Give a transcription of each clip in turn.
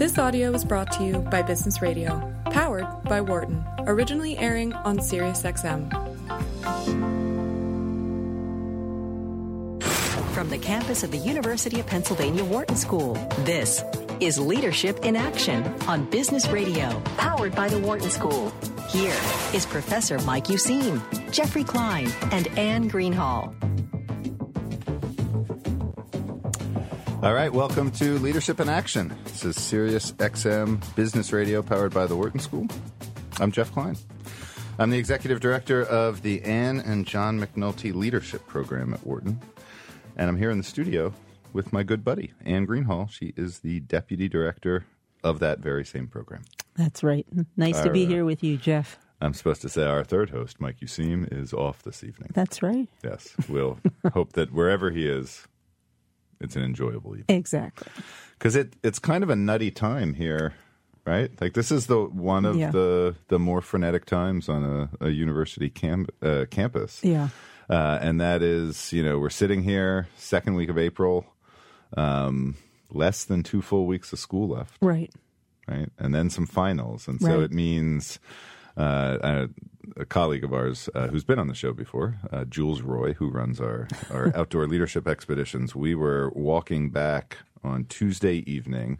This audio was brought to you by Business Radio, powered by Wharton, originally airing on SiriusXM. From the campus of the University of Pennsylvania Wharton School, this is Leadership in Action on Business Radio, powered by the Wharton School. Here is Professor Mike Useem, Jeffrey Klein, and Anne Greenhalgh. All right, welcome to Leadership in Action. This is Sirius XM Business Radio powered by the Wharton School. I'm Jeff Klein. I'm the executive director of the Anne and John McNulty Leadership Program at Wharton. And I'm here in the studio with my good buddy, Anne Greenhalgh. She is the deputy director of that very same program. That's right. Nice Our, to be uh, here with you, Jeff. I'm supposed to say our third host, Mike Useem, is off this evening. That's right. Yes, we'll hope that wherever he is, it's an enjoyable evening. Exactly. because it it's kind of a nutty time here, right? Like this is the one of Yeah. the the more frenetic times on a, a university cam- uh, campus. Yeah. Uh, and that is, you know, we're sitting here, second week of April, um, less than two full weeks of school left, Right. right? And then some finals, and so Right. it means. Uh, a, colleague of ours uh, who's been on the show before, uh, Jules Roy, who runs our, our outdoor leadership expeditions, we were walking back on Tuesday evening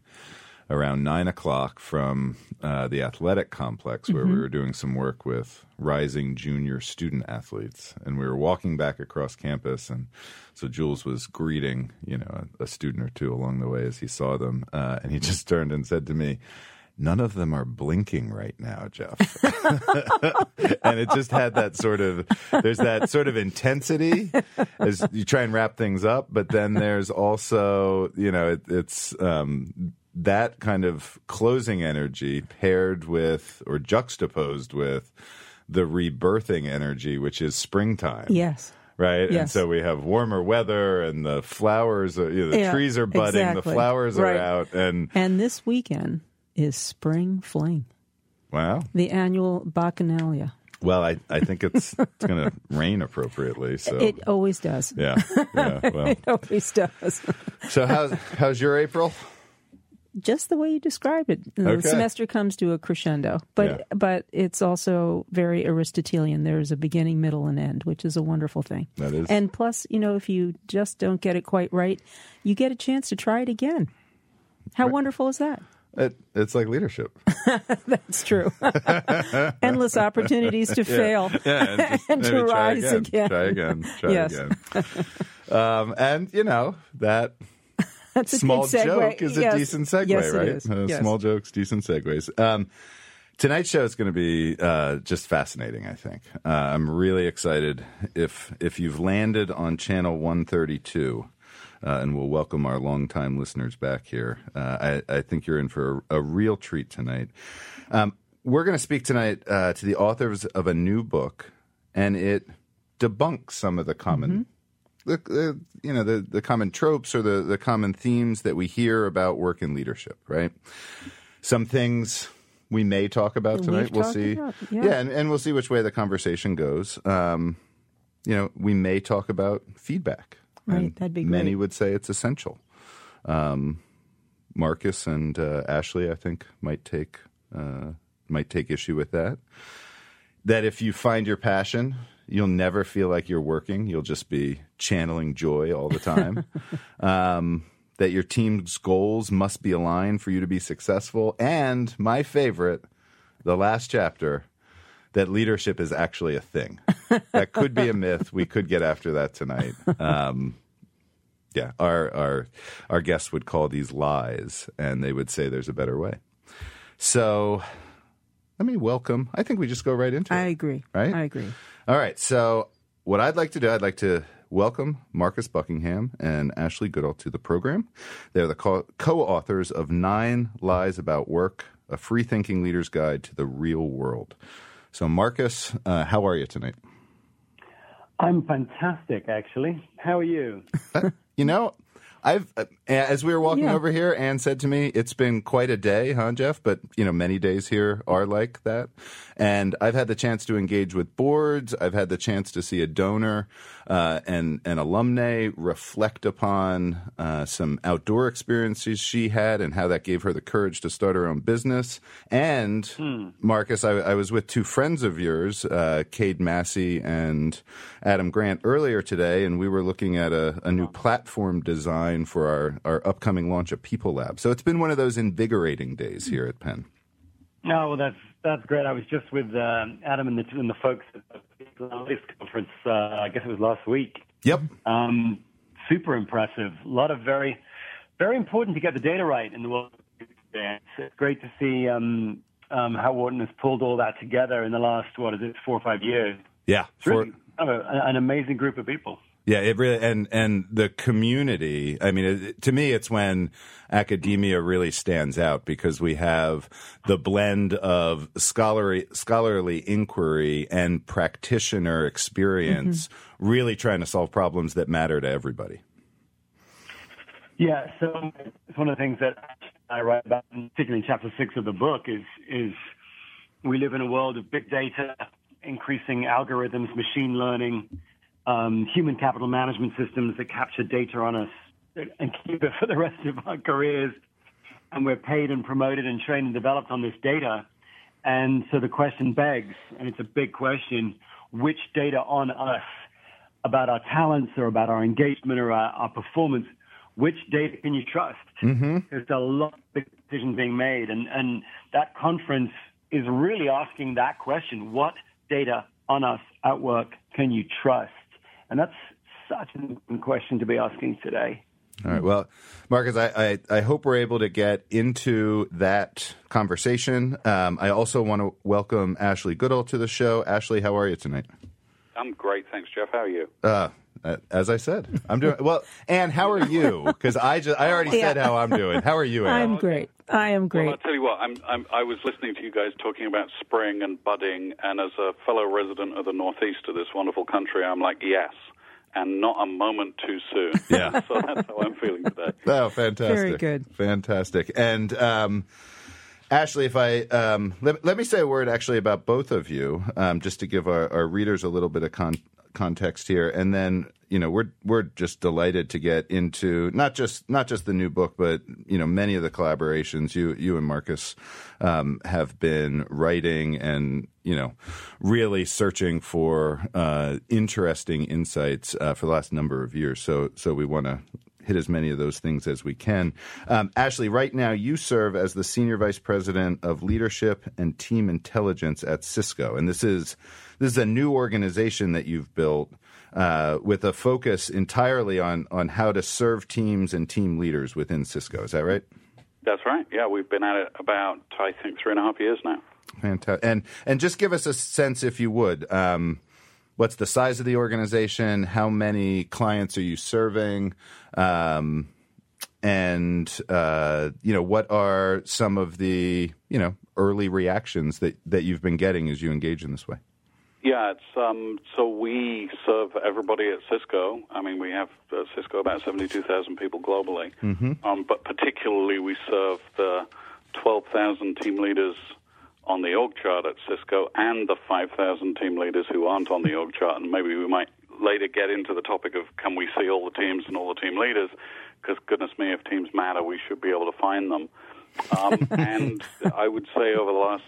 around nine o'clock from uh, the athletic complex where we were doing some work with rising junior student athletes, and we were walking back across campus, and so Jules was greeting, you know, a, a student or two along the way as he saw them, uh, and he just turned and said to me. None of them are blinking right now, Jeff. and it just had that sort of there's that sort of intensity as you try and wrap things up, but then there's also you know it, it's um, that kind of closing energy paired with or juxtaposed with the rebirthing energy, which is springtime Yes. right? And Yes. so we have warmer weather, and the flowers, are, you know, the Yeah, trees are budding, the exactly. flowers are Right. out, and And this weekend is Spring Fling, wow. the annual Bacchanalia. Well, I, I think it's it's going to rain appropriately. So It always does. yeah, yeah. Well, It always does. so how's how's your April? Just the way you described it. The Okay. semester comes to a crescendo, but Yeah. but it's also very Aristotelian. There's a beginning, middle, and end, which is a wonderful thing. That is. And plus, you know, if you just don't get it quite right, you get a chance to try it again. How wonderful is that? It, it's like leadership. That's true. Endless opportunities to fail Yeah, and, just and to rise again, again. Try again. Try Yes. again. um, and you know that That's a small joke is a Yes. decent segue, yes, right? Uh, Yes. Small jokes, decent segues. Um, tonight's show is going to be uh, just fascinating. I think uh, I'm really excited. If if you've landed on channel 132. Uh, and we'll welcome our longtime listeners back here. Uh, I, I think you're in for a, a real treat tonight. Um, we're going to speak tonight uh, to the authors of a new book, and it debunks some of the common the, the you know the the common tropes or the the common themes that we hear about work and leadership, right? Some things we may talk about tonight. We'll see. about, yeah. and, and we'll see which way the conversation goes. Um, you know, we may talk about feedback. Right, And that'd be Many would say it's essential. Um, Marcus and uh, Ashley, I think, might take uh, might take issue with that that if you find your passion, you'll never feel like you're working. You'll just be channeling joy all the time. um, that your team's goals must be aligned for you to be successful. And my favorite, the last chapter, that leadership is actually a thing. that could be a myth. We could get after that tonight. Um, yeah, our our our guests would call these lies, and they would say there's a better way. So, let me welcome. I think we just go right into it. I agree. Right? I agree. All right. So, what I'd like to do, I'd like to welcome Marcus Buckingham and Ashley Goodall to the program. They're the co authors of Nine Lies About Work, a free thinking leader's guide to the real world. So, Marcus, uh, how are you tonight? I'm fantastic, actually. How are you? You know, I've uh, as we were walking Yeah. over here, Anne said to me, "It's been quite a day, huh, Jeff?" But you know, many days here are like that. And I've had the chance to engage with boards. I've had the chance to see a donor uh, and an alumni reflect upon uh, some outdoor experiences she had and how that gave her the courage to start her own business. And Marcus, I, I was with two friends of yours, uh, Cade Massey and Adam Grant, earlier today, and we were looking at a, a new platform design for our, our upcoming launch of People Lab. So it's been one of those invigorating days here at Penn. No, well, that's that's great. I was just with um, Adam and the and the folks at the Analytics conference. Uh, I guess it was last week. Yep. Um, super impressive. A lot of very, very important to get the data right in the world. It's great to see um, um, how Wharton has pulled all that together in the last what is it, four or five years. Yeah. It's really a, an amazing group of people. Yeah, it really and and the community. I mean, it, to me, it's when academia really stands out because we have the blend of scholarly scholarly inquiry and practitioner experience, mm-hmm. really trying to solve problems that matter to everybody. Yeah, so it's one of the things that I write about, particularly in chapter six of the book, is is we live in a world of big data, increasing algorithms, machine learning, um, human capital management systems that capture data on us and keep it for the rest of our careers. And we're paid and promoted and trained and developed on this data. And so the question begs, and it's a big question, which data on us about our talents or about our engagement or our, our performance, which data can you trust? Mm-hmm. There's a lot of decisions being made. And, and that conference is really asking that question. What data on us at work can you trust? And that's such an important question to be asking today. All right. Well, Marcus, I, I, I hope we're able to get into that conversation. Um, I also want to welcome Ashley Goodall to the show. Ashley, how are you tonight? I'm great, thanks, Jeff. How are you? Uh, as I said, I'm doing well. And how are you? Because I just I already said how I'm doing. How are you, Anne? I'm great. I am Well, great. I'll tell you what. I'm, I'm, I was listening to you guys talking about spring and budding, and as a fellow resident of the Northeast of this wonderful country, I'm like, yes, and not a moment too soon. Yeah. so that's how I'm feeling today. Oh, fantastic! Very good. fantastic. And um, Ashley, if I um, let, let me say a word actually about both of you, um, just to give our, our readers a little bit of con- context here, and then you know we're we're just delighted to get into not just not just the new book, but you know many of the collaborations you you and Marcus um, have been writing and you know really searching for uh, interesting insights uh, for the last number of years. So so we want to hit as many of those things as we can. Um, Ashley, right now you serve as the senior vice president of leadership and team intelligence at Cisco, and this is this is a new organization that you've built uh, with a focus entirely on on how to serve teams and team leaders within Cisco. Is that right? That's right. Yeah, we've been at it about I think three and a half years now. Fantastic. And and just give us a sense, if you would. Um, what's the size of the organization? How many clients are you serving? Um, and uh, you know, what are some of the you know early reactions that that you've been getting as you engage in this way? Yeah, it's um, so we serve everybody at Cisco. I mean, we have uh, Cisco about seventy-two thousand people globally, um, but particularly we serve the twelve thousand team leaders on the org chart at Cisco and the five thousand team leaders who aren't on the org chart. And maybe we might later get into the topic of can we see all the teams and all the team leaders? Because goodness me, if teams matter, we should be able to find them. Um, and I would say over the last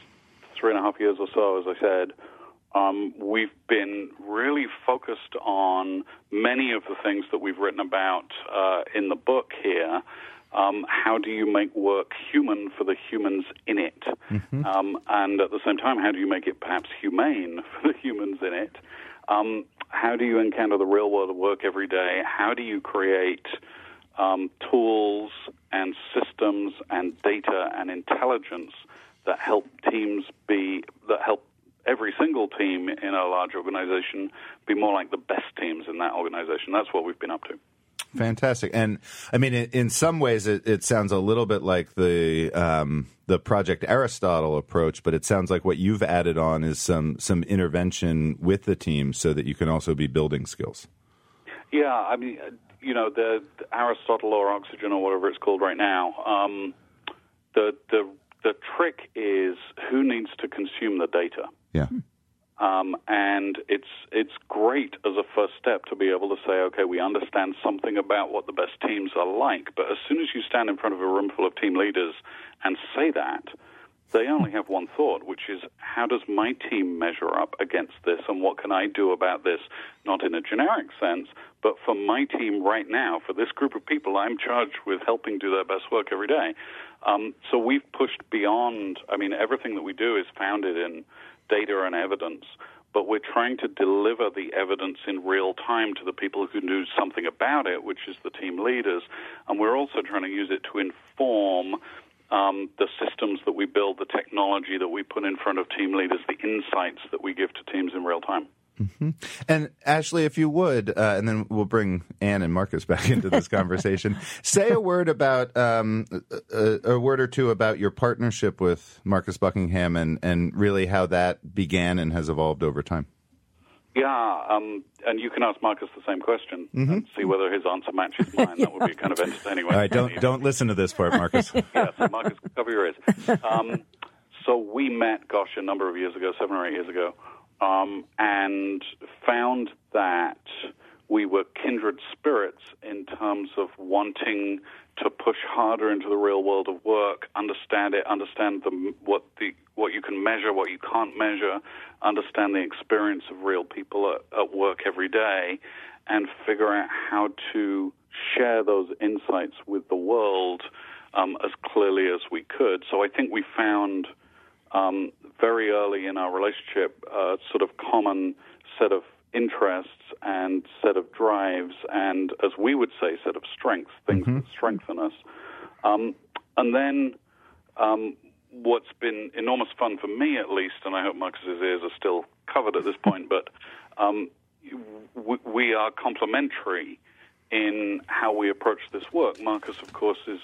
three and a half years or so, as I said, um, we've been really focused on many of the things that we've written about uh, in the book here. Um, how do you make work human for the humans in it? Um, and at the same time, how do you make it perhaps humane for the humans in it? Um, how do you encounter the real world of work every day? How do you create um, tools and systems and data and intelligence that help teams be that help every single team in a large organization be more like the best teams in that organization. That's what we've been up to. Fantastic, and I mean, in, in some ways, it, it sounds a little bit like the um, the Project Aristotle approach, but it sounds like what you've added on is some some intervention with the team, so that you can also be building skills. Yeah, I mean, you know, the, the, Aristotle or oxygen or whatever it's called right now. Um, the the the trick is who needs to consume the data. Yeah. Um, and it's it's great as a first step to be able to say, okay, we understand something about what the best teams are like. But as soon as you stand in front of a room full of team leaders and say that, they only have one thought, which is how does my team measure up against this and what can I do about this, not in a generic sense, but for my team right now, for this group of people I'm charged with helping do their best work every day. Um, so we've pushed beyond, I mean, everything that we do is founded in data and evidence, but we're trying to deliver the evidence in real time to the people who do something about it, which is the team leaders. And we're also trying to use it to inform um, the systems that we build, the technology that we put in front of team leaders, the insights that we give to teams in real time. Mm-hmm. And Ashley, if you would, uh, and then we'll bring Anne and Marcus back into this conversation. say a word about um, a, a, word or two about your partnership with Marcus Buckingham, and and really how that began and has evolved over time. Yeah, um, and you can ask Marcus the same question mm-hmm. and see whether his answer matches mine. That would be kind of entertaining. All right, don't don't listen to this part, Marcus. yeah, so Marcus, cover your ears. Um, so we met, gosh, a number of years ago, seven or eight years ago, um, and found that we were kindred spirits in terms of wanting to push harder into the real world of work, understand it, understand the, what the what you can measure, what you can't measure, understand the experience of real people at, at work every day, and figure out how to share those insights with the world um, as clearly as we could. So I think we found um, very early in our relationship a sort of common set of interests and set of drives and, as we would say, set of strengths, things mm-hmm. that strengthen us. Um, and then um, what's been enormous fun for me, at least, and I hope Marcus's ears are still covered at this point, but um, we, we are complementary in how we approach this work. Marcus, of course, is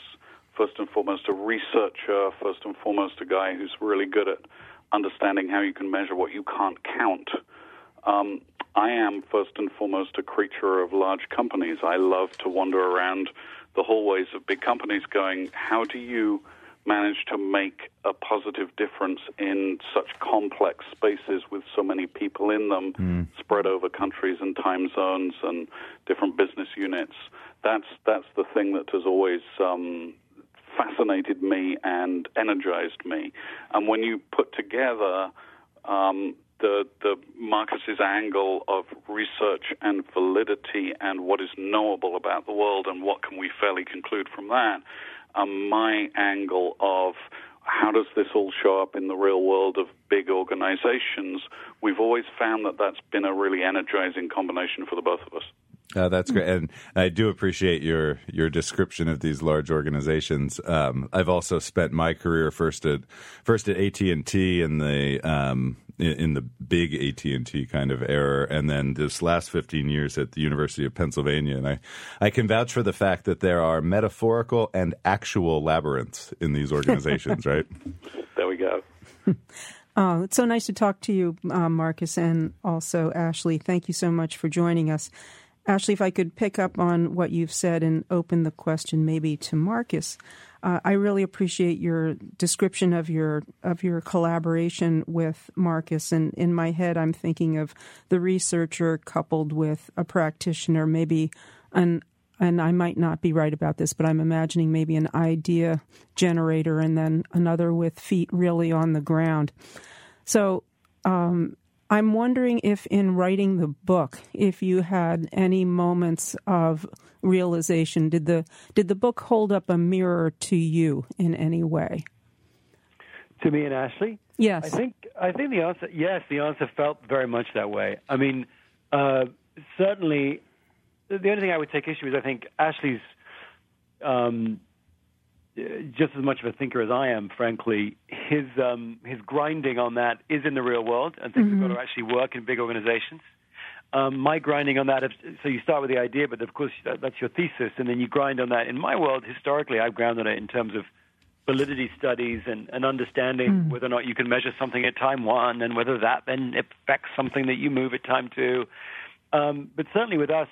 first and foremost a researcher, first and foremost a guy who's really good at understanding how you can measure what you can't count. Um, I am first and foremost a creature of large companies. I love to wander around the hallways of big companies going, how do you manage to make a positive difference in such complex spaces with so many people in them, mm. spread over countries and time zones and different business units? That's that's the thing that has always um, fascinated me and energized me. And when you put together um, the the Marcus's angle of research and validity and what is knowable about the world and what can we fairly conclude from that, um, my angle of how does this all show up in the real world of big organizations, we've always found that that's been a really energizing combination for the both of us. Uh, that's great, and I do appreciate your your description of these large organizations. Um, I've also spent my career first at first at AT and T in the um, in, in, the big AT and T kind of era, and then this last fifteen years at the University of Pennsylvania. And I I can vouch for the fact that there are metaphorical and actual labyrinths in these organizations. right? There we go. Oh, it's so nice to talk to you, uh, Marcus, and also Ashley. Thank you so much for joining us. Ashley, if I could pick up on what you've said and open the question maybe to Marcus. Uh, I really appreciate your description of your of your collaboration with Marcus. And in my head, I'm thinking of the researcher coupled with a practitioner, maybe an and I might not be right about this, but I'm imagining maybe an idea generator and then another with feet really on the ground. So um, I'm wondering if in writing the book, if you had any moments of realization, did the did the book hold up a mirror to you in any way? To me and Ashley? Yes. I think I think the answer yes, the answer felt very much that way. I mean, uh, certainly the only thing I would take issue is I think Ashley's um, just as much of a thinker as I am, frankly, his um, his grinding on that is in the real world, and things mm-hmm. have got to actually work in big organizations. Um, my grinding on that, so you start with the idea, but of course that's your thesis, and then you grind on that. In my world, historically, I've grounded on it in terms of validity studies and, and understanding mm. whether or not you can measure something at time one, and whether that then affects something that you move at time two. Um, but certainly with us,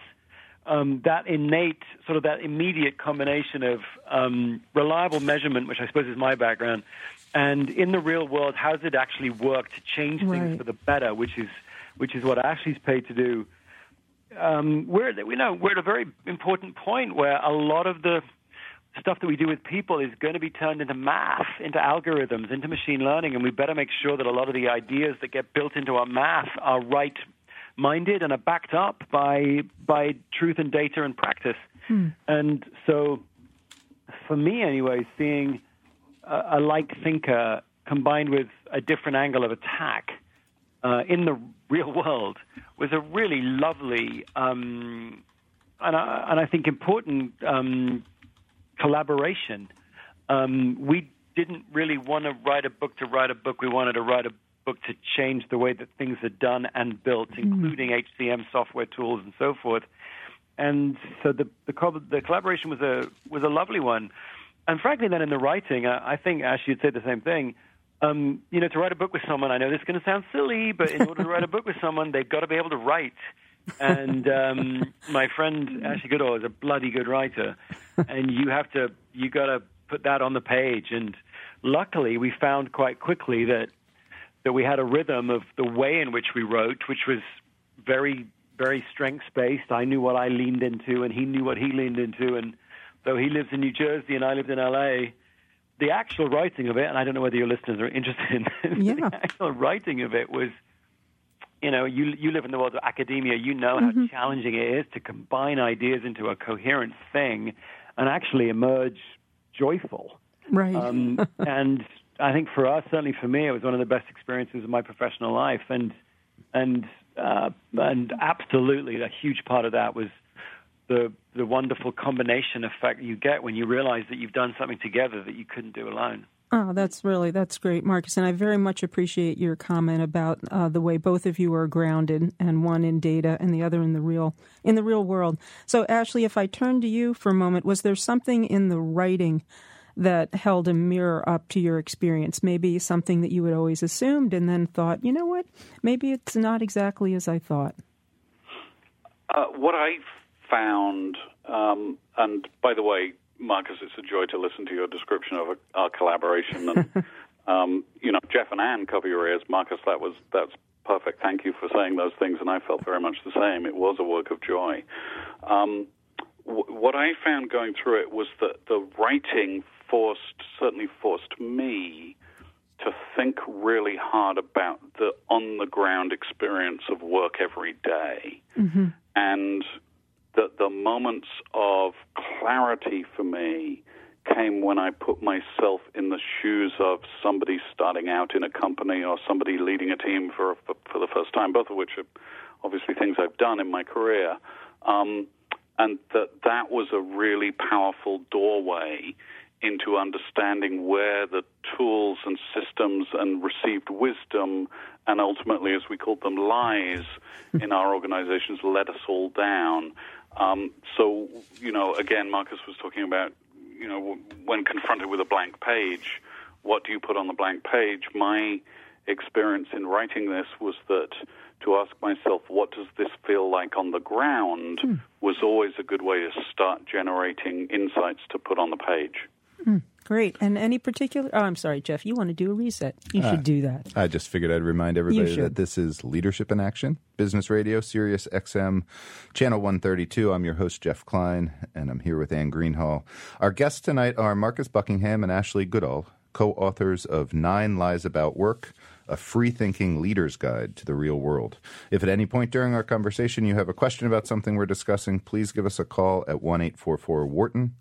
um, that innate, sort of that immediate combination of um, reliable measurement, which I suppose is my background, and in the real world, how does it actually work to change things Right. for the better, which is which is what Ashley's paid to do. Um, we're we know we're at a very important point where a lot of the stuff that we do with people is going to be turned into math, into algorithms, into machine learning, and we better make sure that a lot of the ideas that get built into our math are right minded and are backed up by by truth and data and practice. And so for me anyway, seeing a, a like thinker combined with a different angle of attack uh, in the real world was a really lovely um, and, I, and I think important um, collaboration. Um, we didn't really want to write a book to write a book. We wanted to write a book to change the way that things are done and built, including HCM software tools and so forth. And so the the, the collaboration was a was a lovely one. And frankly, then in the writing, I, I think Ash, you'd say the same thing. Um, you know, to write a book with someone, I know this is going to sound silly, but in order to write a book with someone, they've got to be able to write. And um, my friend Ashley Goodall is a bloody good writer, and you have to you got to put that on the page. And luckily, we found quite quickly that that we had a rhythm of the way in which we wrote, which was very very strengths based. I knew what I leaned into, and he knew what he leaned into. And though he lives in New Jersey and I lived in L.A., the actual writing of it, and I don't know whether your listeners are interested in Yeah. the actual writing of it was, you know, you you live in the world of academia, you know how challenging it is to combine ideas into a coherent thing and actually emerge joyful. Right. Um, and I think for us, certainly for me, it was one of the best experiences of my professional life, and and uh, and absolutely a huge part of that was the the wonderful combination effect you get when you realize that you've done something together that you couldn't do alone. Oh, that's really that's great, Marcus, and I very much appreciate your comment about uh, the way both of you are grounded, and one in data and the other in the real in the real world. So, Ashley, if I turn to you for a moment, was there something in the writing that held a mirror up to your experience? Maybe something that you had always assumed, and then thought, you know what, maybe it's not exactly as I thought. Uh, what I found, um, and by the way, Marcus, it's a joy to listen to your description of our collaboration. And um, you know, Jeff and Anne cover your ears. Marcus, that was that's perfect. Thank you for saying those things, and I felt very much the same. It was a work of joy. Um, w- what I found going through it was that the writing forced, certainly forced me to think really hard about the on the ground experience of work every day. and the the moments of clarity for me came when I put myself in the shoes of somebody starting out in a company or somebody leading a team for for, for the first time, both of which are obviously things I've done in my career. Um, and that that was a really powerful doorway into understanding where the tools and systems and received wisdom and ultimately, as we called them, lies in our organizations let us all down. Um, so, you know, again, Marcus was talking about, you know, when confronted with a blank page, what do you put on the blank page? My experience in writing this was that to ask myself, what does this feel like on the ground, was always a good way to start generating insights to put on the page. Hmm, great. And any particular? Oh, I'm sorry, Jeff. You want to do a reset? You should uh, do that. I just figured I'd remind everybody that this is Leadership in Action, Business Radio, Sirius XM, Channel 132. I'm your host, Jeff Klein, and I'm here with Anne Greenhalgh. Our guests tonight are Marcus Buckingham and Ashley Goodall, co authors of Nine Lies About Work. A free thinking leader's guide to the real world. If at any point during our conversation you have a question about something we're discussing, please give us a call at 1 844 Wharton.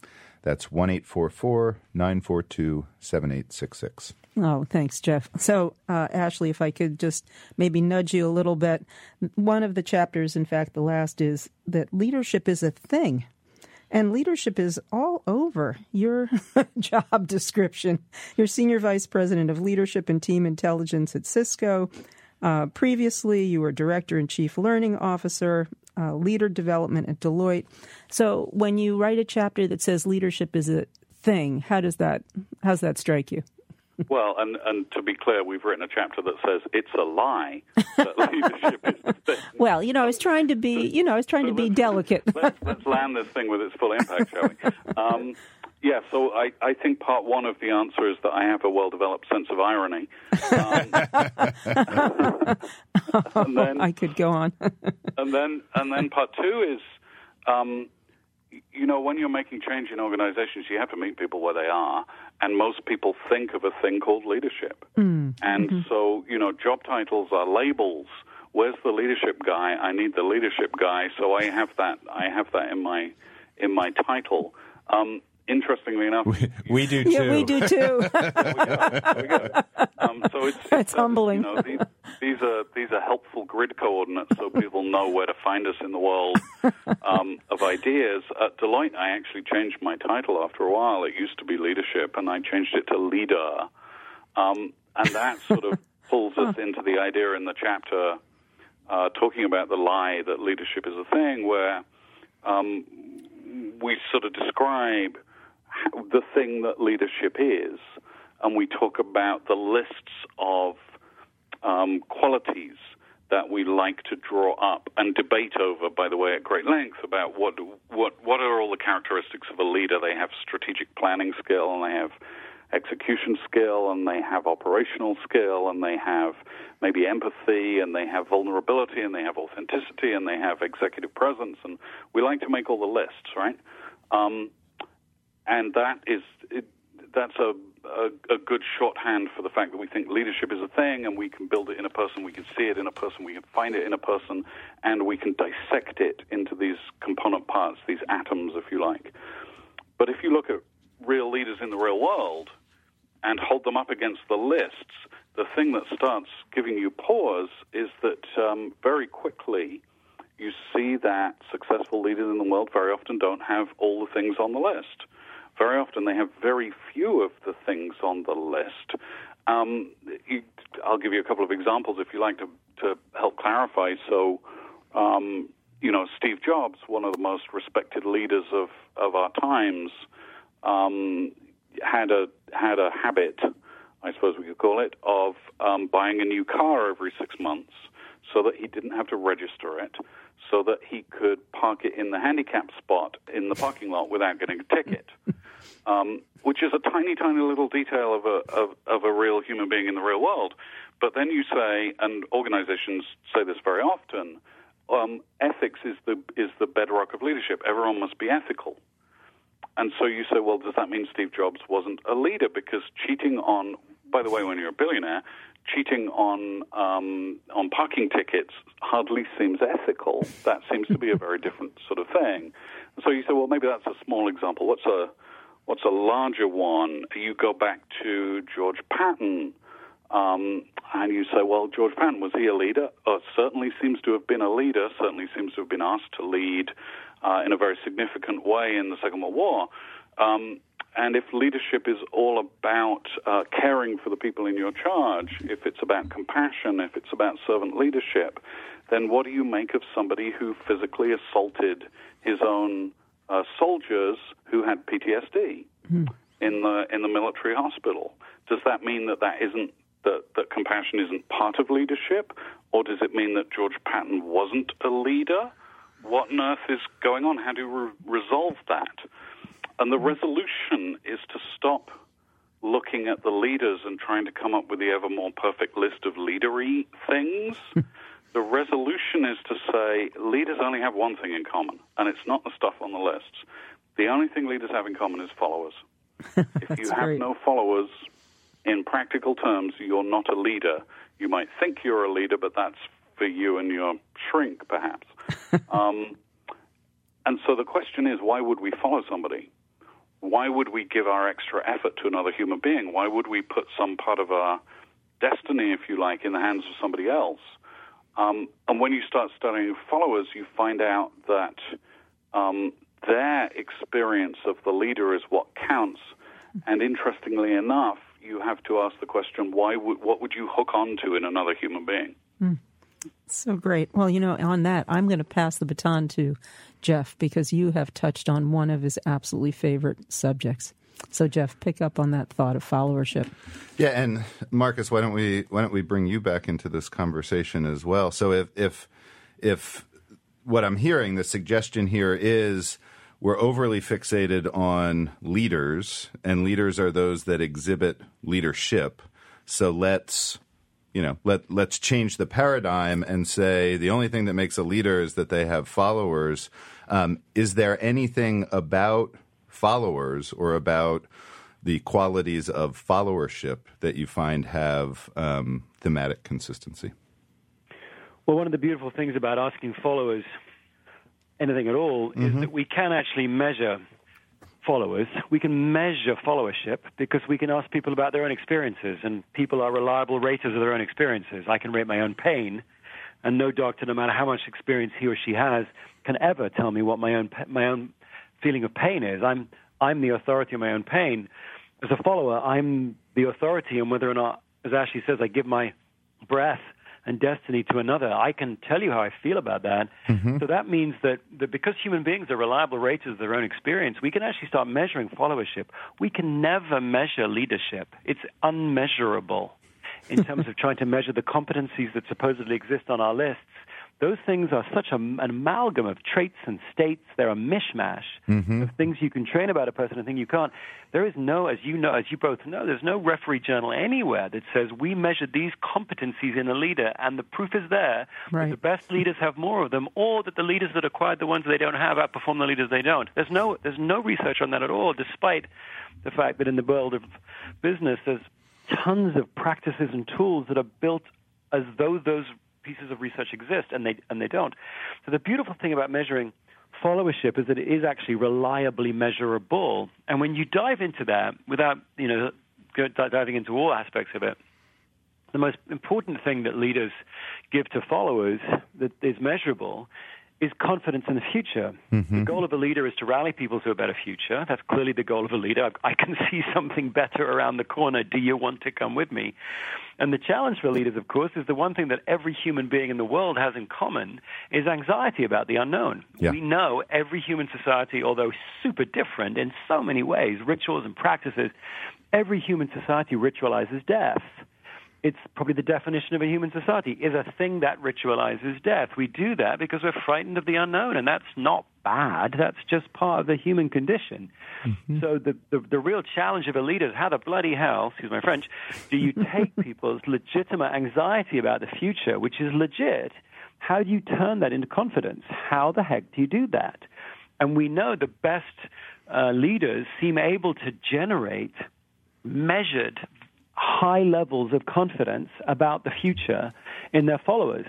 That's 1 942 7866. Oh, thanks, Jeff. So, uh, Ashley, if I could just maybe nudge you a little bit. One of the chapters, in fact, the last is that leadership is a thing. And leadership is all over your job description. You're Senior Vice President of Leadership and Team Intelligence at Cisco. Uh, previously, you were Director and Chief Learning Officer, uh, Leader Development at Deloitte. So, when you write a chapter that says leadership is a thing, how does that how does that strike you? well, and and to be clear, we've written a chapter that says it's a lie that leadership is the thing. Well, you know, I was trying to be, you know, I was trying to be delicate. let's, let's land this thing with its full impact, shall we? Um, yeah, so I, I think part one of the answer is that I have a well developed sense of irony. Um, and then, I could go on. and then and then part two is um, you know when you're making change in organizations you have to meet people where they are and most people think of a thing called leadership. And so you know job titles are labels. Where's the leadership guy? I need the leadership guy so i have that i have that in my in my title. Um, interestingly enough We do too. yeah, we do too. there we go. Um, so it's, It's humbling. You know, these, these are these are helpful grid coordinates so people know where to find us in the world um, of ideas. At Deloitte, I actually changed my title after a while. It used to be leadership, and I changed it to leader. Um, and that sort of pulls us into the idea in the chapter uh, talking about the lie that leadership is a thing, where um, we sort of describe how- the thing that leadership is, and we talk about the lists of um, qualities that we like to draw up and debate over, by the way, at great length about what what what are all the characteristics of a leader. They have strategic planning skill, and they have execution skill, and they have operational skill, and they have maybe empathy, and they have vulnerability, and they have authenticity, and they have executive presence, and we like to make all the lists, right? Um, and that is it, that's a, a a good shorthand for the fact that we think leadership is a thing, and we can build it in a person, we can see it in a person, we can find it in a person, and we can dissect it into these component parts, these atoms, if you like. But if you look at real leaders in the real world and hold them up against the lists, the thing that starts giving you pause is that um, very quickly you see that successful leaders in the world very often don't have all the things on the list. Very often they have very few of the things on the list. Um, I'll give you a couple of examples if you like to, to help clarify. So, um, you know, Steve Jobs, one of the most respected leaders of, of our times, um, had a had a habit, I suppose we could call it, of um, buying a new car every six months, so that he didn't have to register it, so that he could park it in the handicap spot in the parking lot without getting a ticket. Um, which is a tiny, tiny little detail of a of, of a real human being in the real world. But then you say, and organizations say this very often, um, ethics is the is the bedrock of leadership. Everyone must be ethical. And so you say, well, does that mean Steve Jobs wasn't a leader? Because cheating on, by the way, when you're a billionaire, cheating on um, on parking tickets hardly seems ethical. That seems to be a very different sort of thing. So you say, well, maybe that's a small example. What's a what's a larger one? You go back to George Patton. Um, and you say, well, George Patton, was he a leader? Uh, certainly seems to have been a leader, certainly seems to have been asked to lead uh, in a very significant way in the Second World War. Um, and if leadership is all about uh, caring for the people in your charge, if it's about compassion, if it's about servant leadership, then what do you make of somebody who physically assaulted his own uh, soldiers who had PTSD in the in the military hospital? Does that mean that that isn't that, that compassion isn't part of leadership, or does it mean that George Patton wasn't a leader? What on earth is going on? How do you re- resolve that? And the resolution is to stop looking at the leaders and trying to come up with the ever more perfect list of leadery things. the resolution is to say leaders only have one thing in common, and it's not the stuff on the lists. The only thing leaders have in common is followers. if you have great. no followers, in practical terms, you're not a leader. You might think you're a leader, but that's for you and your shrink, perhaps. um, and so the question is, why would we follow somebody? Why would we give our extra effort to another human being? Why would we put some part of our destiny, if you like, in the hands of somebody else? Um, and when you start studying followers, you find out that um, their experience of the leader is what counts. And interestingly enough, you have to ask the question: Why would what would you hook onto in another human being? So great. Well, you know, on that, I'm going to pass the baton to Jeff because you have touched on one of his absolutely favorite subjects. So, Jeff, pick up on that thought of followership. Yeah, and Marcus, why don't we why don't we bring you back into this conversation as well? So, if if if what I'm hearing, the suggestion here is we're overly fixated on leaders, and leaders are those that exhibit leadership. So let's you know let let's change the paradigm and say the only thing that makes a leader is that they have followers. Um, is there anything about followers or about the qualities of followership that you find have um, thematic consistency? Well, one of the beautiful things about asking followers anything at all mm-hmm. is that we can actually measure followers. We can measure followership because we can ask people about their own experiences, and people are reliable raters of their own experiences. I can rate my own pain, and no doctor, no matter how much experience he or she has, can ever tell me what my own my own feeling of pain is. I'm I'm the authority on my own pain. As a follower, I'm the authority on whether or not, as Ashley says, I give my breath and destiny to another. I can tell you how I feel about that. Mm-hmm. So that means that, that because human beings are reliable raters of their own experience, we can actually start measuring followership. We can never measure leadership. It's unmeasurable in terms of trying to measure the competencies that supposedly exist on our lists those things are such a, an amalgam of traits and states. They're a mishmash mm-hmm. of things you can train about a person and things you can't. There is no, as you know, as you both know, there's no referee journal anywhere that says we measure these competencies in a leader, and the proof is there right. that the best leaders have more of them, or that the leaders that acquired the ones they don't have outperform the leaders they don't. There's no, there's no research on that at all, despite the fact that in the world of business, there's tons of practices and tools that are built as though those pieces of research exist, and they and they don't. So the beautiful thing about measuring followership is that it is actually reliably measurable. And when you dive into that, without you know diving into all aspects of it, the most important thing that leaders give to followers that is measurable is confidence in the future. Mm-hmm. The goal of a leader is to rally people to a better future. That's clearly the goal of a leader. I can see something better around the corner. Do you want to come with me? And the challenge for leaders, of course, is the one thing that every human being in the world has in common is anxiety about the unknown. Yeah. We know every human society, although super different in so many ways, rituals and practices, every human society ritualizes death it's probably the definition of a human society is a thing that ritualizes death. We do that because we're frightened of the unknown, and that's not bad. That's just part of the human condition. Mm-hmm. So the, the, the real challenge of a leader is how the bloody hell, excuse my French, do you take people's legitimate anxiety about the future, which is legit, how do you turn that into confidence? How the heck do you do that? And we know the best uh, leaders seem able to generate measured, high levels of confidence about the future in their followers.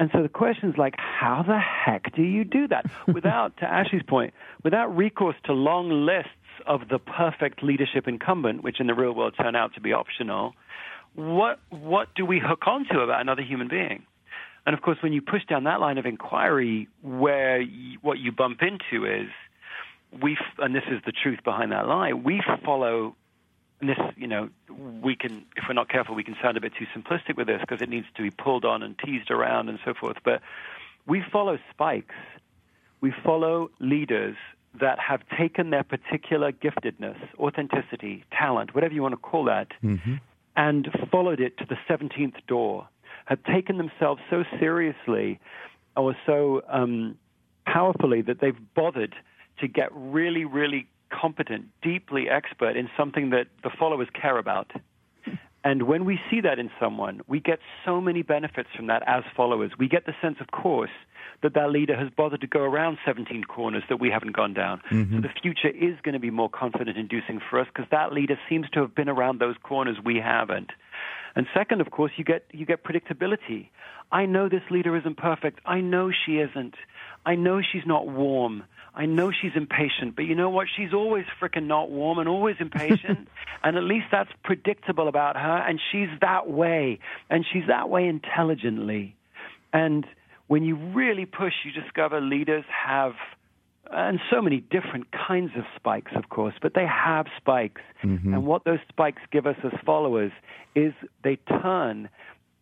And so the question is like, how the heck do you do that? Without, to Ashley's point, without recourse to long lists of the perfect leadership incumbent, which in the real world turn out to be optional, what, what do we hook onto about another human being? And of course, when you push down that line of inquiry, where you, what you bump into is, we, and this is the truth behind that lie, we follow and this, you know, we can, if we're not careful, we can sound a bit too simplistic with this because it needs to be pulled on and teased around and so forth. But we follow spikes. We follow leaders that have taken their particular giftedness, authenticity, talent, whatever you want to call that, mm-hmm. and followed it to the 17th door, have taken themselves so seriously or so um, powerfully that they've bothered to get really, really competent, deeply expert in something that the followers care about. And when we see that in someone, we get so many benefits from that as followers. We get the sense, of course, that that leader has bothered to go around 17 corners that we haven't gone down. Mm-hmm. So the future is going to be more confident inducing for us because that leader seems to have been around those corners we haven't. And second, of course, you get, you get predictability. I know this leader isn't perfect. I know she isn't. I know she's not warm. I know she's impatient, but you know what? She's always freaking not warm and always impatient. and at least that's predictable about her. And she's that way. And she's that way intelligently. And when you really push, you discover leaders have, and so many different kinds of spikes, of course, but they have spikes. Mm-hmm. And what those spikes give us as followers is they turn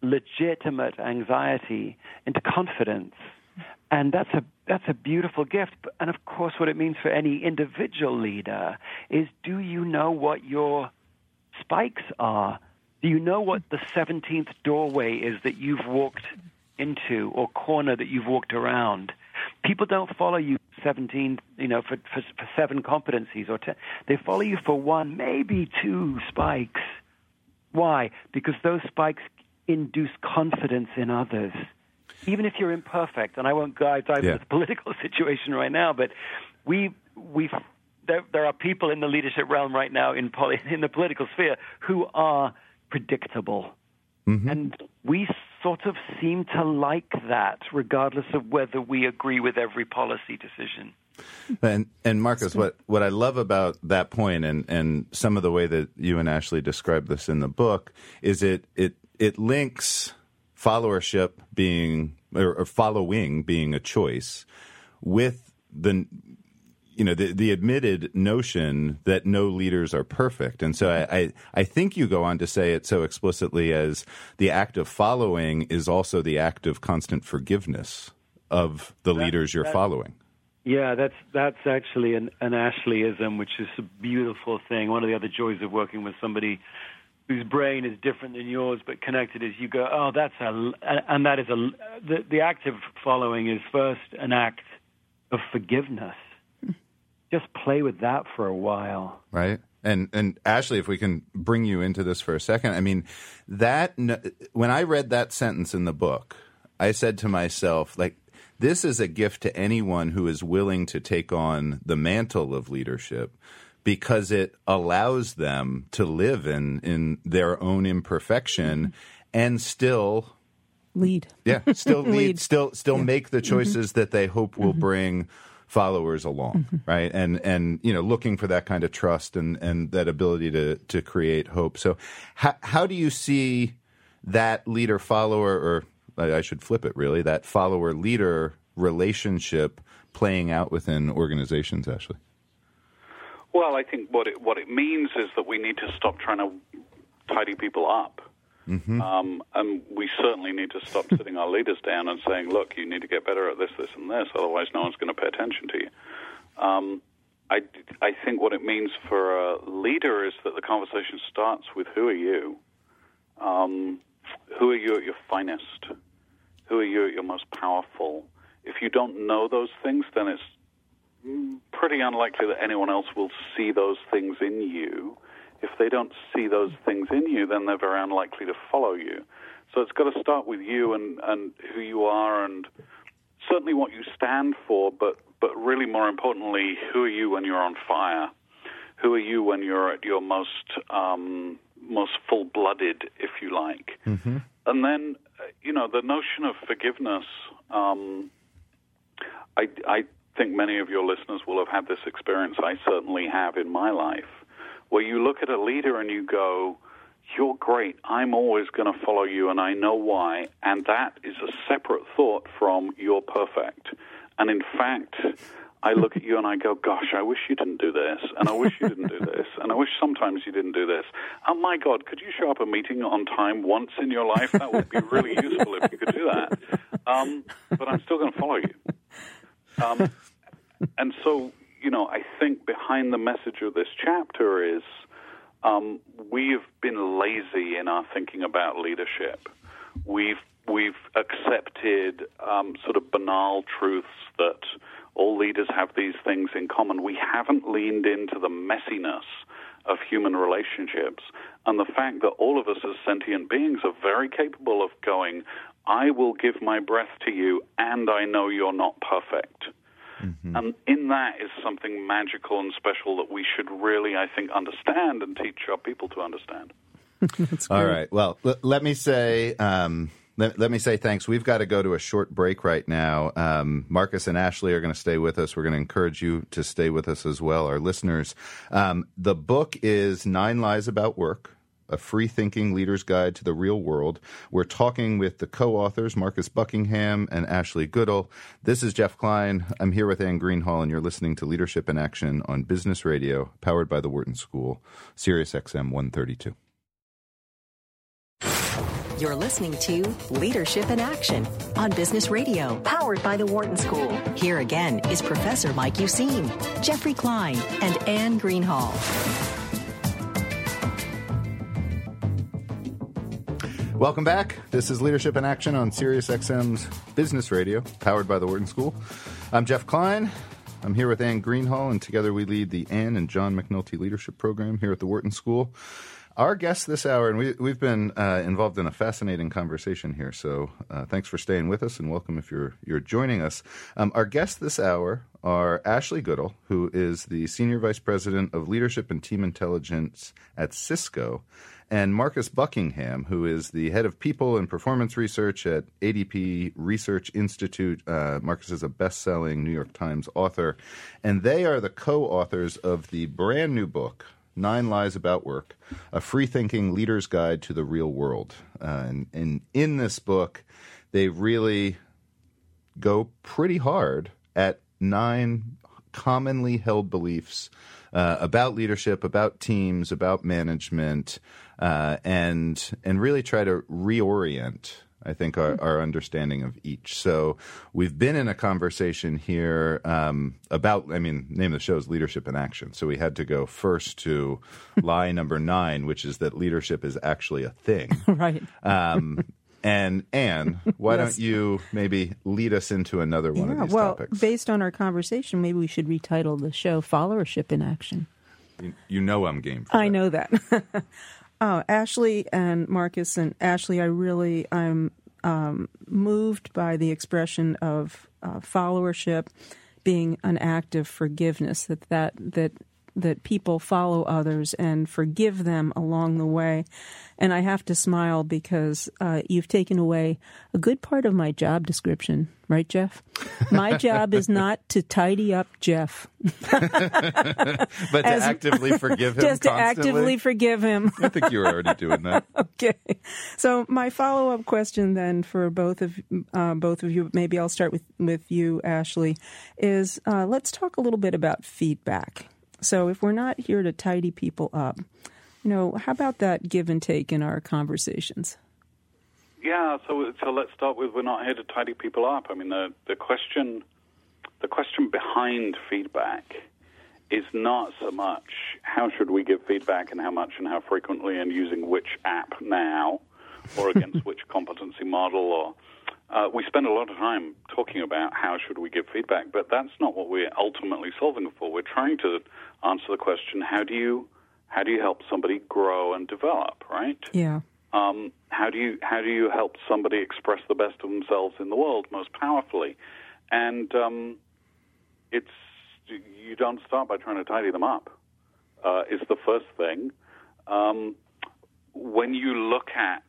legitimate anxiety into confidence. And that's a that's a beautiful gift. And of course, what it means for any individual leader is do you know what your spikes are? Do you know what the 17th doorway is that you've walked into or corner that you've walked around? People don't follow you 17, you know, for, for, for seven competencies or 10. They follow you for one, maybe two spikes. Why? Because those spikes induce confidence in others even if you're imperfect, and I won't dive yeah. into the political situation right now, but we we there, there are people in the leadership realm right now in poly, in the political sphere who are predictable, mm-hmm. and we sort of seem to like that, regardless of whether we agree with every policy decision. And and Marcus, what, what I love about that point and, and some of the way that you and Ashley describe this in the book is it it it links followership being or, or following being a choice with the you know the the admitted notion that no leaders are perfect, and so I, I, I think you go on to say it so explicitly as the act of following is also the act of constant forgiveness of the that, leaders you're following. Yeah, that's that's actually an, an Ashleyism, which is a beautiful thing. One of the other joys of working with somebody whose brain is different than yours but connected as you go oh that's a and that is a the, the act of following is first an act of forgiveness. Just play with that for a while. Right. And and Ashley if we can bring you into this for a second I mean that when I read that sentence in the book I said to myself like this is a gift to anyone who is willing to take on the mantle of leadership because it allows them to live in in their own imperfection and still lead. Yeah, still lead, lead. still still yeah. make the mm-hmm. choices mm-hmm. that they hope will mm-hmm. bring followers along, mm-hmm. right? And and you know, looking for that kind of trust and and that ability to to create hope. So, how how do you see that leader follower, or I should flip it really, that follower leader relationship playing out within organizations, Ashley? Well, I think what it what it means is that we need to stop trying to tidy people up. Mm-hmm. Um, and we certainly need to stop sitting our leaders down and saying, look, you need to get better at this, this, and this, otherwise no one's going to pay attention to you. Um, I, I think what it means for a leader is that the conversation starts with who are you? Um, who are you at your finest? Who are you at your most powerful? If you don't know those things, then it's pretty unlikely that anyone else will see those things in you. If they don't see those things in you, then they're very unlikely to follow you. So it's got to start with you and, and who you are and certainly what you stand for, but, but really more importantly, who are you when you're on fire? Who are you when you're at your most um, most full blooded, if you like? Mm-hmm. And then, you know, the notion of forgiveness. Um, I, I think many of your listeners will have had this experience. I certainly have in my life, where you look at a leader and you go, You're great. I'm always going to follow you, and I know why. And that is a separate thought from You're perfect. And in fact, I look at you and I go, Gosh, I wish you didn't do this, and I wish you didn't do this, and I wish sometimes you didn't do this. Oh my God, could you show up a meeting on time once in your life? That would be really useful if you could do that. Um, but I'm still going to follow you. Um, and so, you know, I think behind the message of this chapter is um, we've been lazy in our thinking about leadership. We've we've accepted um, sort of banal truths that all leaders have these things in common. We haven't leaned into the messiness of human relationships and the fact that all of us as sentient beings are very capable of going, I will give my breath to you, and I know you're not perfect. Mm-hmm. And in that is something magical and special that we should really, I think, understand and teach our people to understand. All right. Well, l- let me say. Um, let, let, me say thanks. We've got to go to a short break right now. Um, Marcus and Ashley are going to stay with us. We're going to encourage you to stay with us as well, our listeners. Um, the book is Nine Lies About Work a free thinking leader's guide to the real world. We're talking with the co authors, Marcus Buckingham and Ashley Goodall. This is Jeff Klein. I'm here with Anne Greenhalgh, and you're listening to Leadership in Action on Business Radio, powered by the Wharton School, Sirius XM 132. You're listening to Leadership in Action on Business Radio, powered by the Wharton School. Here again is Professor Mike Useem, Jeffrey Klein, and Anne Greenhalgh. Welcome back. This is Leadership in Action on SiriusXM's Business Radio, powered by the Wharton School. I'm Jeff Klein. I'm here with Anne Greenhalgh, and together we lead the Ann and John McNulty Leadership Program here at the Wharton School. Our guest this hour, and we, we've been uh, involved in a fascinating conversation here. So uh, thanks for staying with us, and welcome if you're you're joining us. Um, our guests this hour are Ashley Goodall, who is the senior vice president of leadership and team intelligence at Cisco, and Marcus Buckingham, who is the head of people and performance research at ADP Research Institute. Uh, Marcus is a best selling New York Times author, and they are the co authors of the brand new book. Nine Lies About Work, a free thinking leader's guide to the real world. Uh, and, and in this book, they really go pretty hard at nine commonly held beliefs uh, about leadership, about teams, about management, uh, and and really try to reorient. I think our, our understanding of each. So we've been in a conversation here um, about. I mean, name of the show is leadership in action. So we had to go first to lie number nine, which is that leadership is actually a thing. right. Um, and Anne, why Yes. don't you maybe lead us into another one of Yeah, these well, topics? based on our conversation, maybe we should retitle the show "Followership in Action." you, you know I'm game. For I that. know that. oh, Ashley and Marcus and Ashley, I really I'm um, moved by the expression of uh, followership being an act of forgiveness. That that that that people follow others and forgive them along the way. And I have to smile because uh, you've taken away a good part of my job description, right, Jeff? My job is not to tidy up Jeff, but to as- actively forgive him just to constantly? actively forgive him. I think you were already doing that. Okay. So my follow up question then for both of uh, both of you, maybe I'll start with with you, Ashley, is uh, let's talk a little bit about feedback. So if we're not here to tidy people up, you know, how about that give and take in our conversations? Yeah, so so let's start with we're not here to tidy people up. I mean, the the question the question behind feedback is not so much how should we give feedback and how much and how frequently and using which app now or against which competency model or uh, we spend a lot of time talking about how should we give feedback, but that's not what we're ultimately solving for. We're trying to answer the question: How do you how do you help somebody grow and develop? Right? Yeah. um, how do you how do you help somebody express the best of themselves in the world most powerfully? And um, it's you don't start by trying to tidy them up. Uh, is the first thing. Um, when you look at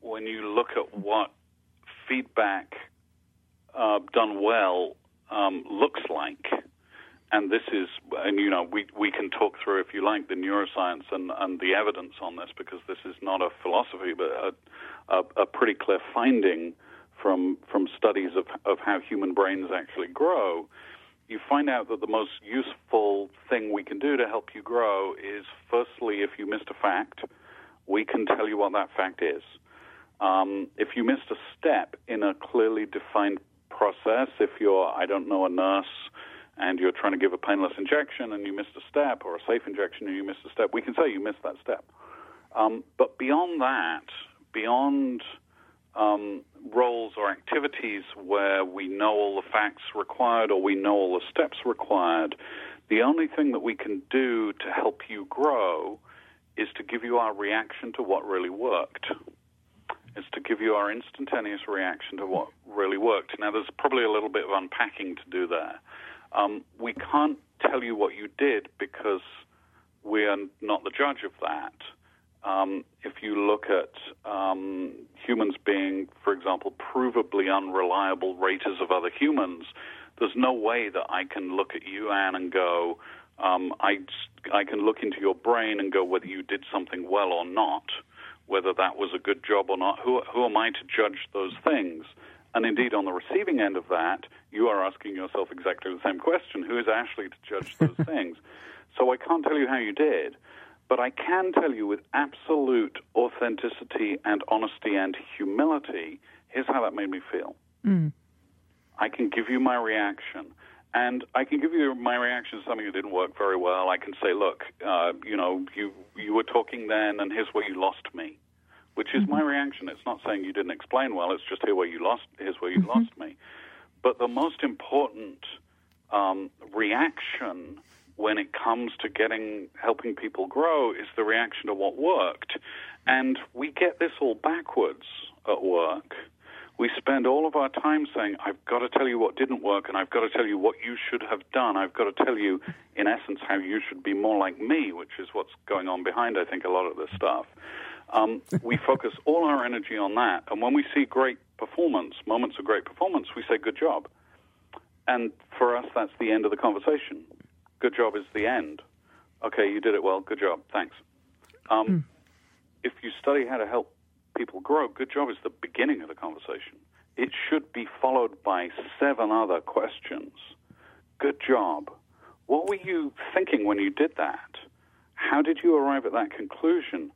when you look at what feedback uh, done well um, looks like, and this is, and you know, we we can talk through if you like the neuroscience and, and the evidence on this because this is not a philosophy, but a, a, a pretty clear finding from from studies of of how human brains actually grow. You find out that the most useful thing we can do to help you grow is, firstly, if you missed a fact, we can tell you what that fact is. Um, if you missed a step in a clearly defined process, if you're, I don't know, a nurse and you're trying to give a painless injection and you missed a step, or a safe injection and you missed a step, we can say you missed that step. Um, but beyond that, beyond um, roles or activities where we know all the facts required or we know all the steps required, the only thing that we can do to help you grow is to give you our reaction to what really worked. Is to give you our instantaneous reaction to what really worked. Now, there's probably a little bit of unpacking to do there. Um, we can't tell you what you did because we are not the judge of that. Um, if you look at um, humans being, for example, provably unreliable raters of other humans, there's no way that I can look at you, Anne, and go, um, I, I can look into your brain and go whether you did something well or not, whether that was a good job or not. Who, who am I to judge those things? And indeed, on the receiving end of that, you are asking yourself exactly the same question Who is Ashley to judge those things? So I can't tell you how you did, But I can tell you with absolute authenticity and honesty and humility, here's how that made me feel. Mm. I can give you my reaction. And I can give you my reaction to something that didn't work very well. I can say, look, uh, you know, you, you were talking then, and here's where you lost me, which is mm-hmm. my reaction. It's not saying you didn't explain well. It's just here where you lost. Here's where you mm-hmm. lost me. But the most important um, reaction when it comes to getting helping people grow is the reaction to what worked, and we get this all backwards at work. We spend all of our time saying, I've got to tell you what didn't work, and I've got to tell you what you should have done. I've got to tell you, in essence, how you should be more like me, which is what's going on behind, I think, a lot of this stuff. Um, we focus all our energy on that, and when we see great performance, moments of great performance, we say, Good job. And for us, that's the end of the conversation. Good job is the end. Okay, you did it well. Good job. Thanks. Um, mm. If you study how to help people grow, good job is the beginning of the conversation. It should be followed by seven other questions. Good job. What were you thinking when you did that? How did you arrive at that conclusion?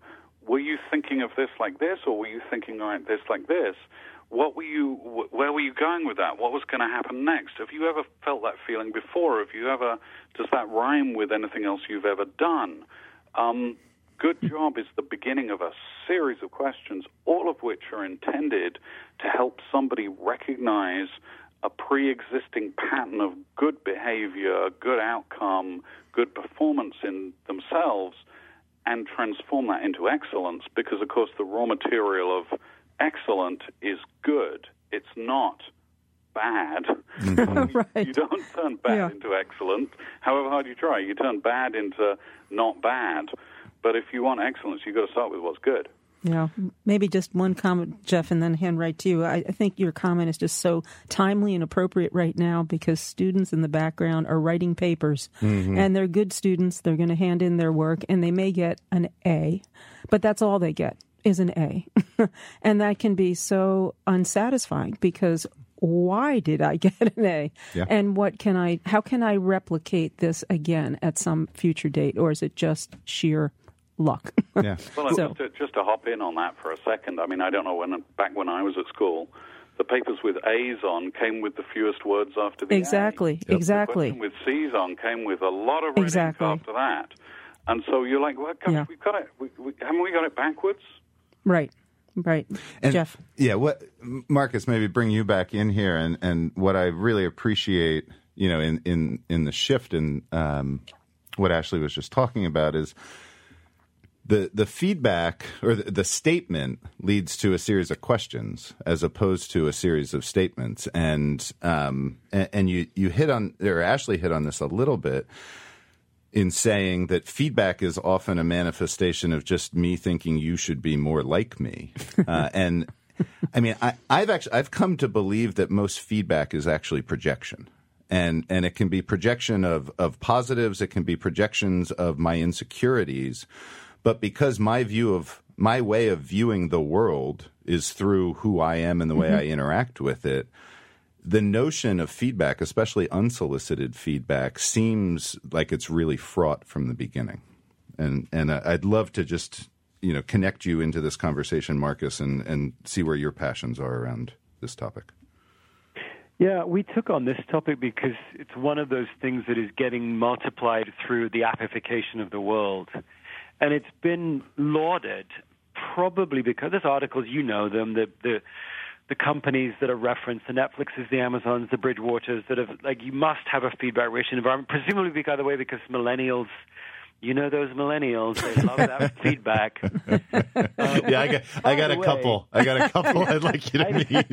Were you thinking of this like this, or were you thinking of this like this? what were you where were you going with that what was going to happen next have you ever felt that feeling before have you ever does that rhyme with anything else you've ever done um, good job is the beginning of a series of questions all of which are intended to help somebody recognize a pre-existing pattern of good behavior good outcome good performance in themselves and transform that into excellence because of course the raw material of excellent is good. It's not bad. Mm-hmm. right. You don't turn bad yeah. into excellent, however hard you try. You turn bad into not bad. But if you want excellence, you've got to start with what's good. Yeah, maybe just one comment, Jeff, and then hand right to you. I, I, think your comment is just so timely and appropriate right now because students in the background are writing papers, mm-hmm. and they're good students. They're going to hand in their work, and they may get an A, but that's all they get is an A. and that can be so unsatisfying because why did I get an A? Yeah. And what can I, how can I replicate this again at some future date? Or is it just sheer luck? yeah. Well, so, just, to, just to hop in on that for a second, I mean, I don't know when, back when I was at school, the papers with A's on came with the fewest words after the exactly, A. Exactly, The with C's on came with a lot of exactly. after that. And so you're like, well, gosh, yeah. we've got it. We, we, haven't we got it backwards? Right. Right. And, Jeff. Yeah, what Marcus, maybe bring you back in here and, and what I really appreciate, you know, in, in, in the shift in um, what Ashley was just talking about is the the feedback or the, the, statement leads to a series of questions as opposed to a series of statements and um and, and you you hit on or Ashley hit on this a little bit in saying that feedback is often a manifestation of just me thinking you should be more like me. Uh, and I mean, I, have actually I've come to believe that most feedback is actually projection. And, and it can be projection of, of positives, it can be projections of my insecurities. But because my view of my way of viewing the world is through who I am and the way mm-hmm. I interact with it, the notion of feedback, especially unsolicited feedback, seems like it's really fraught from the beginning. And and I'd love to just you know connect you into this conversation, Marcus, and and see where your passions are around this topic. Yeah, we took on this topic because it's one of those things that is getting multiplied through the appification of the world. And it's been lauded probably because there's articles, you know them, the, the the companies that are referenced, the Netflixes, the Amazons, the Bridgewaters, that have like you must have a feedback rich environment. Presumably, by the way, because millennials, you know those millennials, they love that feedback. Um, yeah, I got I got a way, couple. I got a couple I'd like you to meet.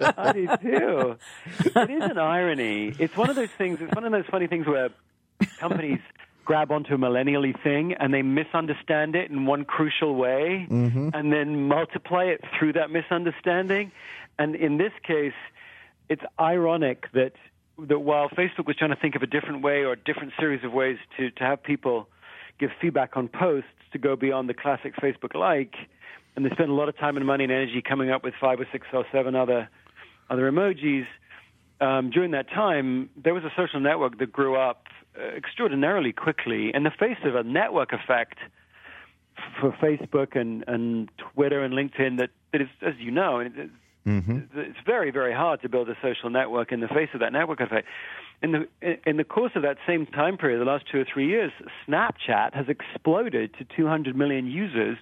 I do too. It is an irony. It's one of those things. It's one of those funny things where companies grab onto a millennially thing and they misunderstand it in one crucial way mm-hmm. and then multiply it through that misunderstanding. And in this case, it's ironic that that while Facebook was trying to think of a different way or a different series of ways to, to have people give feedback on posts to go beyond the classic Facebook like, and they spent a lot of time and money and energy coming up with five or six or seven other other emojis. Um, during that time, there was a social network that grew up extraordinarily quickly in the face of a network effect for Facebook and, and Twitter and LinkedIn that, that is, as you know, it's, mm-hmm. it's very, very hard to build a social network in the face of that network effect. In the in the course of that same time period, the last two or three years, Snapchat has exploded to 200 million users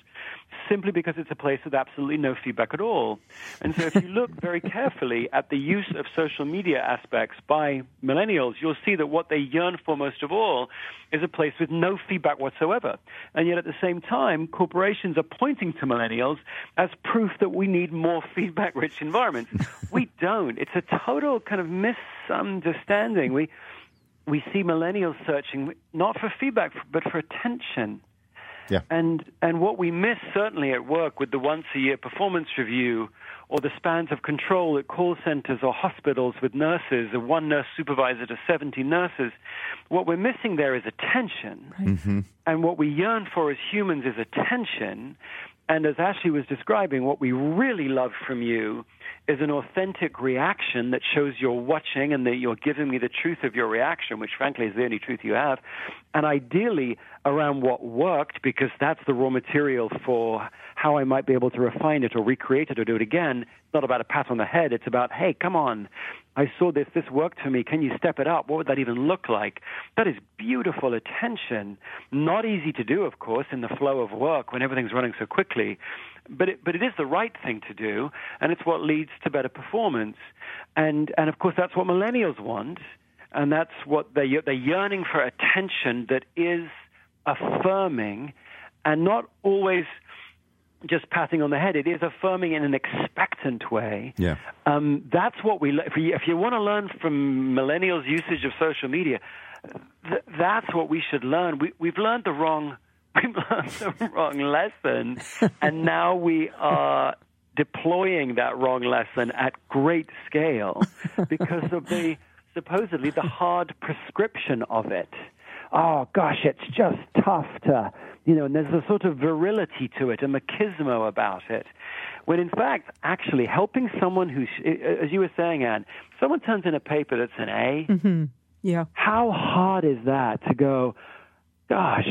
simply because it's a place with absolutely no feedback at all. And so if you look very carefully at the use of social media aspects by millennials, you'll see that what they yearn for most of all is a place with no feedback whatsoever. And yet at the same time, corporations are pointing to millennials as proof that we need more feedback rich environments. we don't. It's a total kind of misunderstanding. We we see millennials searching not for feedback but for attention. Yeah. And and what we miss certainly at work with the once a year performance review or the spans of control at call centers or hospitals with nurses, a one nurse supervisor to 70 nurses, what we're missing there is attention. Right. Mm-hmm. And what we yearn for as humans is attention. And as Ashley was describing, what we really love from you is an authentic reaction that shows you're watching and that you're giving me the truth of your reaction, which frankly is the only truth you have. And ideally around what worked, because that's the raw material for how I might be able to refine it or recreate it or do it again. It's not about a pat on the head. It's about, hey, come on. I saw this. This worked for me. Can you step it up? What would that even look like? That is beautiful attention. Not easy to do, of course, in the flow of work when everything's running so quickly but it, but it is the right thing to do, and it's what leads to better performance. And and of course that's what millennials want, and that's what they they're yearning for attention that is affirming, and not always just patting on the head. It is affirming in an expectant way. Yeah. Um, that's what we. If you, if you want to learn from millennials' usage of social media, th- that's what we should learn. We, we've learned the wrong we learned the wrong lesson, and now we are deploying that wrong lesson at great scale because of the supposedly the hard prescription of it. Oh gosh, it's just tough to, you know, and there's a sort of virility to it, a machismo about it. When in fact, actually helping someone who, as you were saying, Anne, someone turns in a paper that's an A. Mm-hmm. Yeah. How hard is that to go, gosh,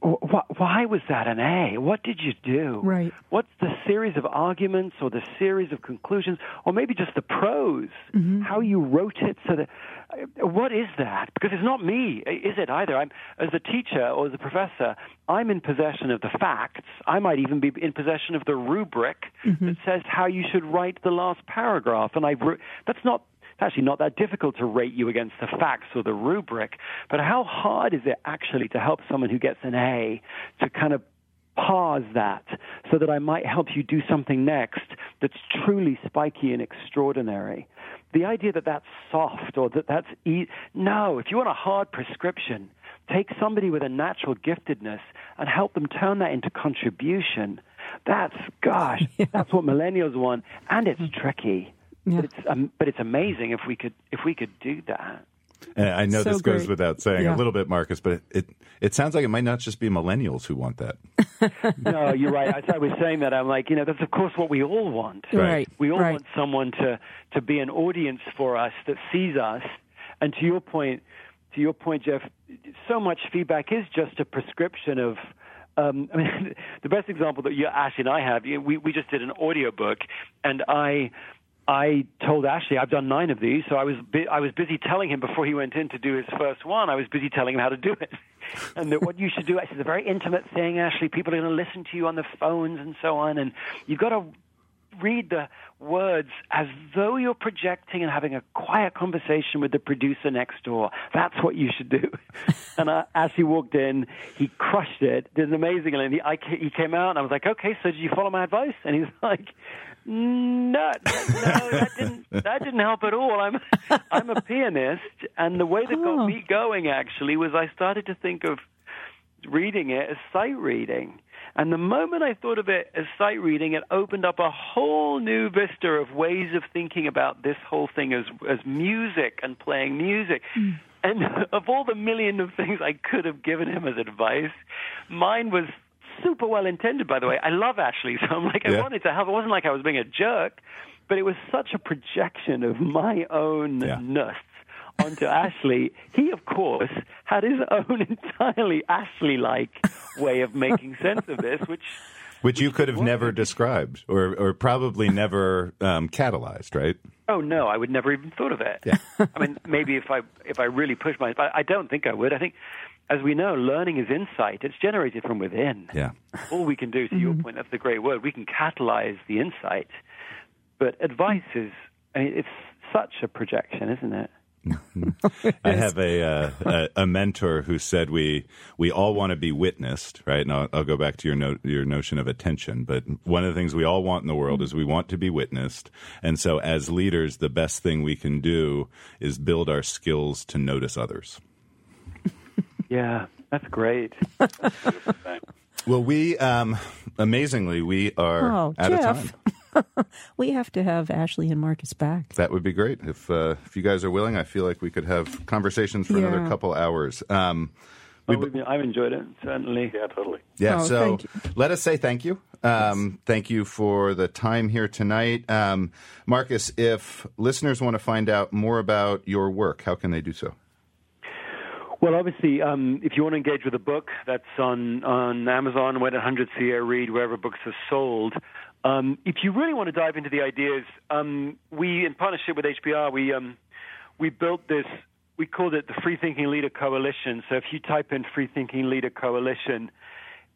why was that an A? What did you do? Right. What's the series of arguments or the series of conclusions or maybe just the prose? Mm-hmm. How you wrote it so that what is that? Because it's not me, is it either? I'm as a teacher or as a professor, I'm in possession of the facts. I might even be in possession of the rubric mm-hmm. that says how you should write the last paragraph and I that's not it's actually not that difficult to rate you against the facts or the rubric. But how hard is it actually to help someone who gets an A to kind of pause that so that I might help you do something next that's truly spiky and extraordinary. The idea that that's soft or that that's e- no, if you want a hard prescription, take somebody with a natural giftedness and help them turn that into contribution. That's gosh, yeah. that's what millennials want and it's tricky. Yeah. But it's um, but it's amazing if we could if we could do that. And I know so this goes great. without saying yeah. a little bit, Marcus, but it, it, it sounds like it might not just be millennials who want that. no, you're right. As I was saying that, I'm like, you know, that's of course what we all want. Right. We all right. want someone to to be an audience for us that sees us. And to your point, to your point, Jeff, so much feedback is just a prescription of. Um, I mean, the best example that you, Ashley and I have, we, we just did an audio book, and I I told Ashley I've done nine of these, so I was bu- I was busy telling him before he went in to do his first one. I was busy telling him how to do it, and that what you should do. It's a very intimate thing, Ashley. People are going to listen to you on the phones and so on, and you've got to read the words as though you're projecting and having a quiet conversation with the producer next door. That's what you should do. and uh, as he walked in, he crushed it. Did amazing. And he, I, he came out, and I was like, "Okay, so did you follow my advice?" And he was like, no, no, that didn't that didn't help at all. I'm I'm a pianist, and the way that got oh. me going actually was I started to think of reading it as sight reading. And the moment I thought of it as sight reading, it opened up a whole new vista of ways of thinking about this whole thing as as music and playing music. Mm. And of all the million of things I could have given him as advice, mine was super well intended, by the way. I love Ashley, so I'm like, I wanted to help. It wasn't like I was being a jerk, but it was such a projection of my own yeah. onto Ashley, he, of course, had his own entirely Ashley like way of making sense of this, which. Which you could have never described, or or probably never um, catalyzed, right? Oh no, I would never even thought of it. Yeah. I mean, maybe if I if I really push my, I don't think I would. I think, as we know, learning is insight. It's generated from within. Yeah. All we can do, to your point, that's the great word. We can catalyze the insight, but advice is. I mean, it's such a projection, isn't it? I have a, uh, a a mentor who said we we all want to be witnessed, right? And I'll, I'll go back to your no, your notion of attention. But one of the things we all want in the world is we want to be witnessed, and so as leaders, the best thing we can do is build our skills to notice others. Yeah, that's great. Well, we um, amazingly we are Oh, out Jeff. of time. We have to have Ashley and Marcus back. That would be great if uh, if you guys are willing. I feel like we could have conversations for another couple hours. Um, Well, we've I've enjoyed it certainly. Yeah, totally. Yeah, Oh, so let us say thank you. Um, Thank you for the time here tonight. Um, Marcus, if listeners want to find out more about your work, how can they do so? Well, obviously, um, if you want to engage with a book, that's on on Amazon, 800-CEO-READ, wherever books are sold. Um, if you really want to dive into the ideas, um, we, in partnership with HBR, we um, we built this. We called it the Free Thinking Leader Coalition. So if you type in Free Thinking Leader Coalition,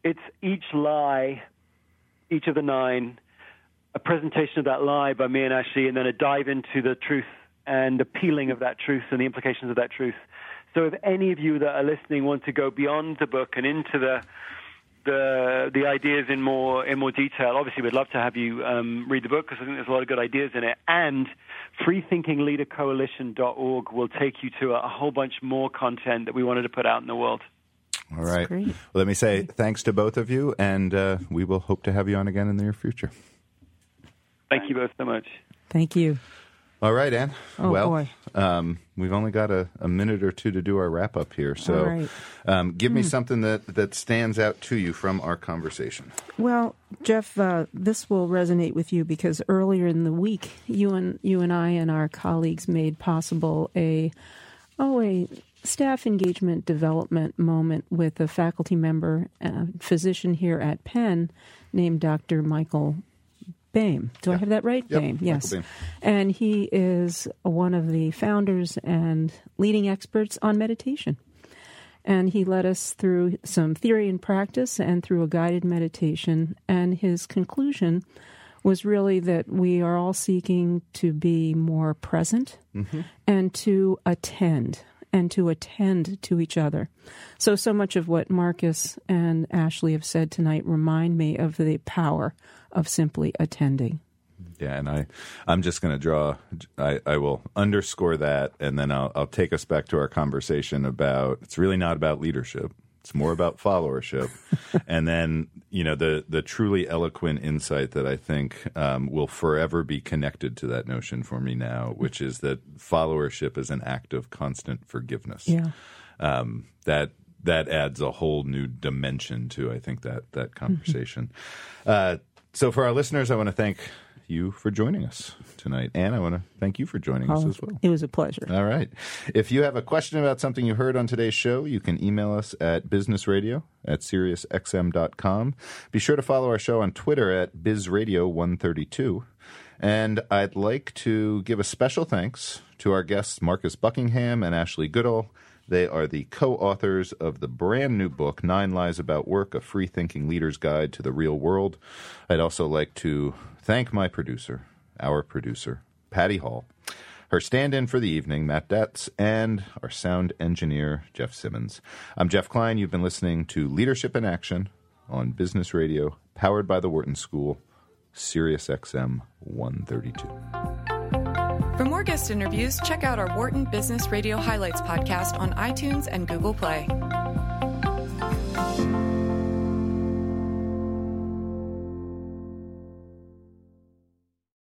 it's each lie, each of the nine, a presentation of that lie by me and Ashley, and then a dive into the truth and appealing of that truth and the implications of that truth. So if any of you that are listening want to go beyond the book and into the the the ideas in more in more detail, obviously we'd love to have you um, read the book because I think there's a lot of good ideas in it. And freethinkingleadercoalition.org will take you to a, a whole bunch more content that we wanted to put out in the world. All right. Well, let me say thanks to both of you, and uh, we will hope to have you on again in the near future. Thank you both so much. Thank you. All right, Anne. Oh, well, boy. Um, we've only got a, a minute or two to do our wrap up here. So right. um, give Hmm. me something that, that stands out to you from our conversation. Well, Jeff, uh, this will resonate with you because earlier in the week, you and you and I and our colleagues made possible a oh a staff engagement development moment with a faculty member, uh, physician here at Penn, named Dr. Michael Baime. Do I have that right? Yep, Baime, yes. And he is one of the founders and leading experts on meditation. And he led us through some theory and practice and through a guided meditation. And his conclusion was really that we are all seeking to be more present mm-hmm. and to attend and to attend to each other. So, so much of what Marcus and Ashley have said tonight remind me of the power of simply attending. Yeah, and I, I'm just going to draw. I, I will underscore that, and then I'll, I'll take us back to our conversation about. It's really not about leadership. It's more about followership, and then you know the the truly eloquent insight that I think um, will forever be connected to that notion for me now, which is that followership is an act of constant forgiveness. Yeah. um, that that adds a whole new dimension to I think that that conversation. uh, so for our listeners, I want to thank you for joining us tonight, and I want to thank you for joining us oh, as well. It was a pleasure. All right. If you have a question about something you heard on today's show, you can email us at businessradio at SiriusXM.com. Be sure to follow our show on Twitter at BizRadio132. And I'd like to give a special thanks to our guests, Marcus Buckingham and Ashley Goodall. They are the co authors of the brand new book, Nine Lies About Work A Free Thinking Leader's Guide to the Real World. I'd also like to thank my producer, our producer, Patty Hall, her stand in for the evening, Matt Detz, and our sound engineer, Jeff Simmons. I'm Jeff Klein. You've been listening to Leadership in Action on Business Radio, powered by the Wharton School, Sirius XM 132. For more guest interviews, check out our Wharton Business Radio Highlights podcast on iTunes and Google Play.